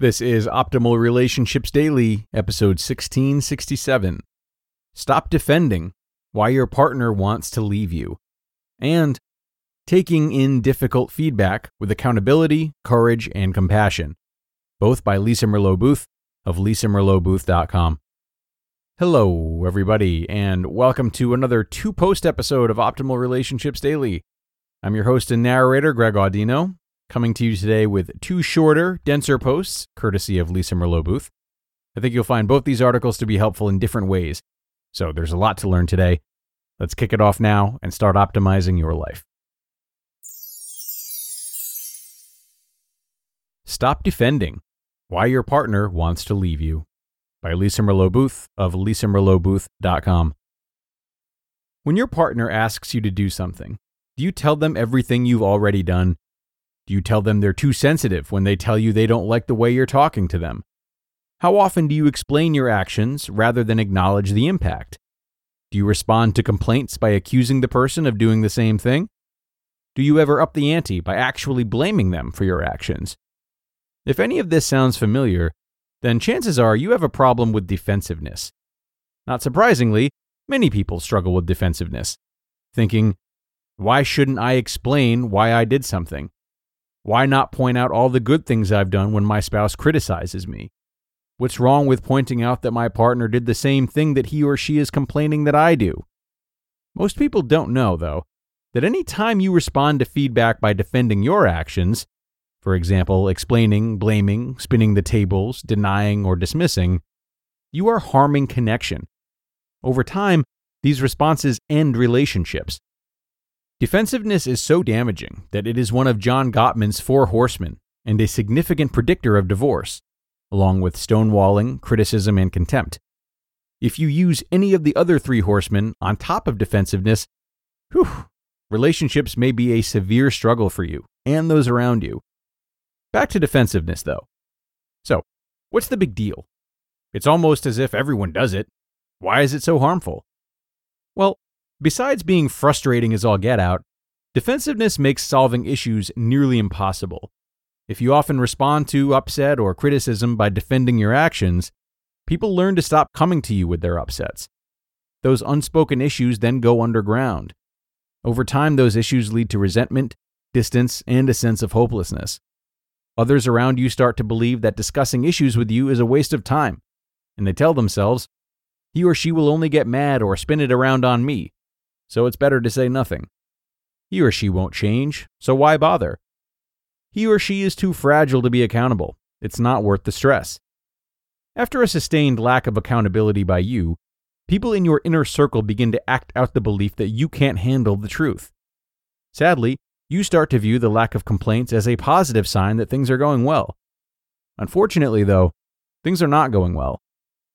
This is Optimal Relationships Daily, episode 1667. Stop defending why your partner wants to leave you. And taking in difficult feedback with accountability, courage, and compassion. Both by Lisa Merlo Booth of lisamerlobooth.com. Hello, everybody, and welcome to another two post episode of Optimal Relationships Daily. I'm your host and narrator, Greg Audino, coming to you today with two shorter, denser posts, courtesy of Lisa Merlo Booth. I think you'll find both these articles to be helpful in different ways. So there's a lot to learn today. Let's kick it off now and start optimizing your life. Stop defending why your partner wants to leave you by Lisa Merlo Booth of lisamerlobooth.com. When your partner asks you to do something, do you tell them everything you've already done do you tell them they're too sensitive when they tell you they don't like the way you're talking to them? How often do you explain your actions rather than acknowledge the impact? Do you respond to complaints by accusing the person of doing the same thing? Do you ever up the ante by actually blaming them for your actions? If any of this sounds familiar, then chances are you have a problem with defensiveness. Not surprisingly, many people struggle with defensiveness, thinking, why shouldn't I explain why I did something? Why not point out all the good things I've done when my spouse criticizes me? What's wrong with pointing out that my partner did the same thing that he or she is complaining that I do? Most people don't know, though, that any time you respond to feedback by defending your actions, for example, explaining, blaming, spinning the tables, denying, or dismissing, you are harming connection. Over time, these responses end relationships. Defensiveness is so damaging that it is one of John Gottman's four horsemen and a significant predictor of divorce, along with stonewalling, criticism, and contempt. If you use any of the other three horsemen on top of defensiveness, whew, relationships may be a severe struggle for you and those around you. Back to defensiveness, though. So, what's the big deal? It's almost as if everyone does it. Why is it so harmful? Well, Besides being frustrating as all get out, defensiveness makes solving issues nearly impossible. If you often respond to upset or criticism by defending your actions, people learn to stop coming to you with their upsets. Those unspoken issues then go underground. Over time, those issues lead to resentment, distance, and a sense of hopelessness. Others around you start to believe that discussing issues with you is a waste of time, and they tell themselves, he or she will only get mad or spin it around on me, so it's better to say nothing. He or she won't change, so why bother? He or she is too fragile to be accountable. It's not worth the stress. After a sustained lack of accountability by you, people in your inner circle begin to act out the belief that you can't handle the truth. Sadly, you start to view the lack of complaints as a positive sign that things are going well. Unfortunately, though, things are not going well.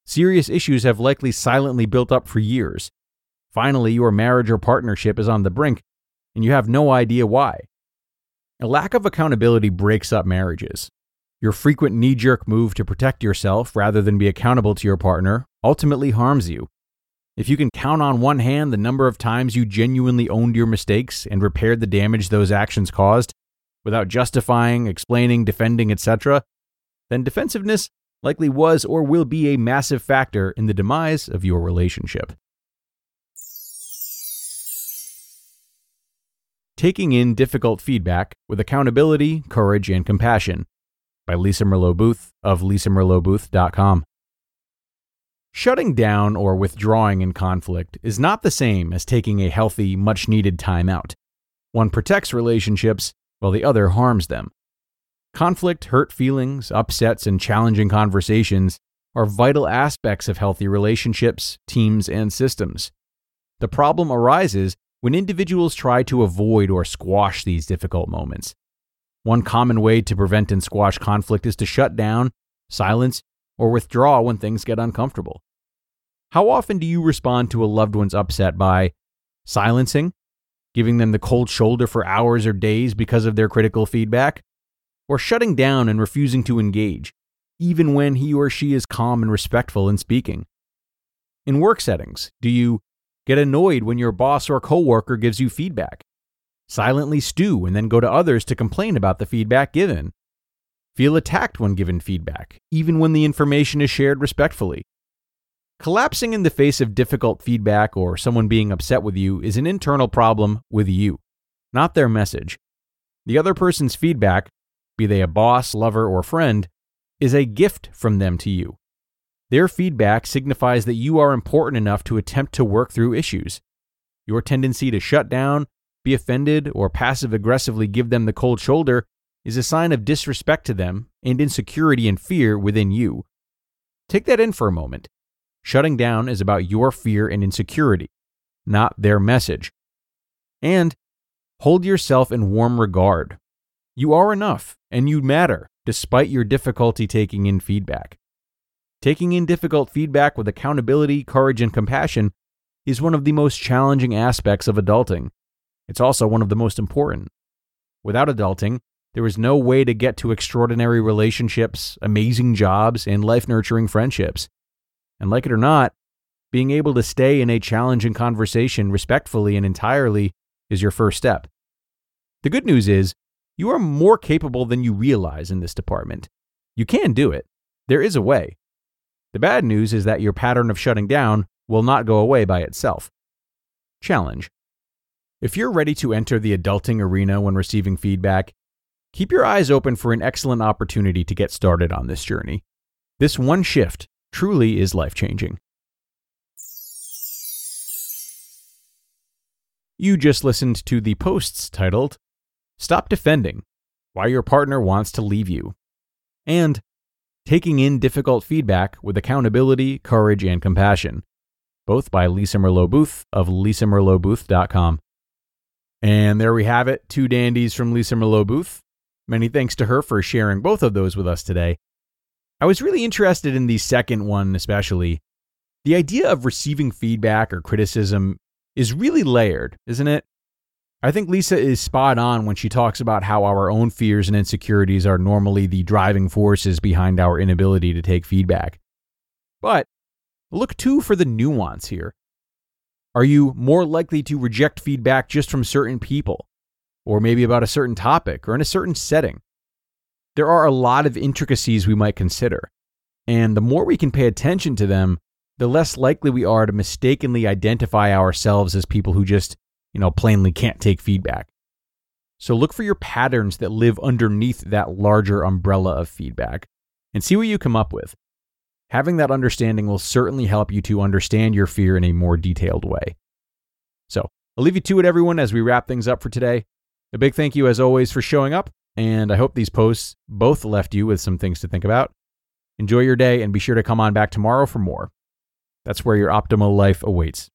Serious issues have likely silently built up for years, Finally, your marriage or partnership is on the brink, and you have no idea why. A lack of accountability breaks up marriages. Your frequent knee jerk move to protect yourself rather than be accountable to your partner ultimately harms you. If you can count on one hand the number of times you genuinely owned your mistakes and repaired the damage those actions caused, without justifying, explaining, defending, etc., then defensiveness likely was or will be a massive factor in the demise of your relationship. Taking in Difficult Feedback with Accountability, Courage, and Compassion by Lisa Merlo Booth of lisamerlobooth.com. Shutting down or withdrawing in conflict is not the same as taking a healthy, much needed time out. One protects relationships while the other harms them. Conflict, hurt feelings, upsets, and challenging conversations are vital aspects of healthy relationships, teams, and systems. The problem arises when individuals try to avoid or squash these difficult moments. One common way to prevent and squash conflict is to shut down, silence, or withdraw when things get uncomfortable. How often do you respond to a loved one's upset by silencing, giving them the cold shoulder for hours or days because of their critical feedback, or shutting down and refusing to engage, even when he or she is calm and respectful in speaking? In work settings, do you get annoyed when your boss or coworker gives you feedback? Silently stew and then go to others to complain about the feedback given? Feel attacked when given feedback, even when the information is shared respectfully. Collapsing in the face of difficult feedback or someone being upset with you is an internal problem with you, not their message. The other person's feedback, be they a boss, lover, or friend, is a gift from them to you. Their feedback signifies that you are important enough to attempt to work through issues. Your tendency to shut down, be offended, or passive aggressively give them the cold shoulder is a sign of disrespect to them and insecurity and fear within you. Take that in for a moment. Shutting down is about your fear and insecurity, not their message. And hold yourself in warm regard. You are enough and you matter despite your difficulty taking in feedback. Taking in difficult feedback with accountability, courage, and compassion is one of the most challenging aspects of adulting. It's also one of the most important. Without adulting, there is no way to get to extraordinary relationships, amazing jobs, and life nurturing friendships. And like it or not, being able to stay in a challenging conversation respectfully and entirely is your first step. The good news is, you are more capable than you realize in this department. You can do it. There is a way. The bad news is that your pattern of shutting down will not go away by itself. Challenge. If you're ready to enter the adulting arena when receiving feedback, keep your eyes open for an excellent opportunity to get started on this journey. This one shift truly is life changing. You just listened to the posts titled Stop Defending Why Your Partner Wants to Leave You and Taking in Difficult Feedback with Accountability, Courage, and Compassion, both by Lisa Merlo Booth of lisamerlobooth.com. And there we have it, two dandies from Lisa Merlo Booth. Many thanks to her for sharing both of those with us today. I was really interested in the second one, especially. The idea of receiving feedback or criticism is really layered, isn't it? I think Lisa is spot on when she talks about how our own fears and insecurities are normally the driving forces behind our inability to take feedback. But look too for the nuance here. Are you more likely to reject feedback just from certain people, or maybe about a certain topic or in a certain setting? There are a lot of intricacies we might consider, and the more we can pay attention to them, the less likely we are to mistakenly identify ourselves as people who just, you know, plainly can't take feedback. So look for your patterns that live underneath that larger umbrella of feedback and see what you come up with. Having that understanding will certainly help you to understand your fear in a more detailed way. So I'll leave you to it, everyone, as we wrap things up for today. A big thank you, as always, for showing up, and I hope these posts both left you with some things to think about. Enjoy your day and be sure to come on back tomorrow for more. That's where your optimal life awaits.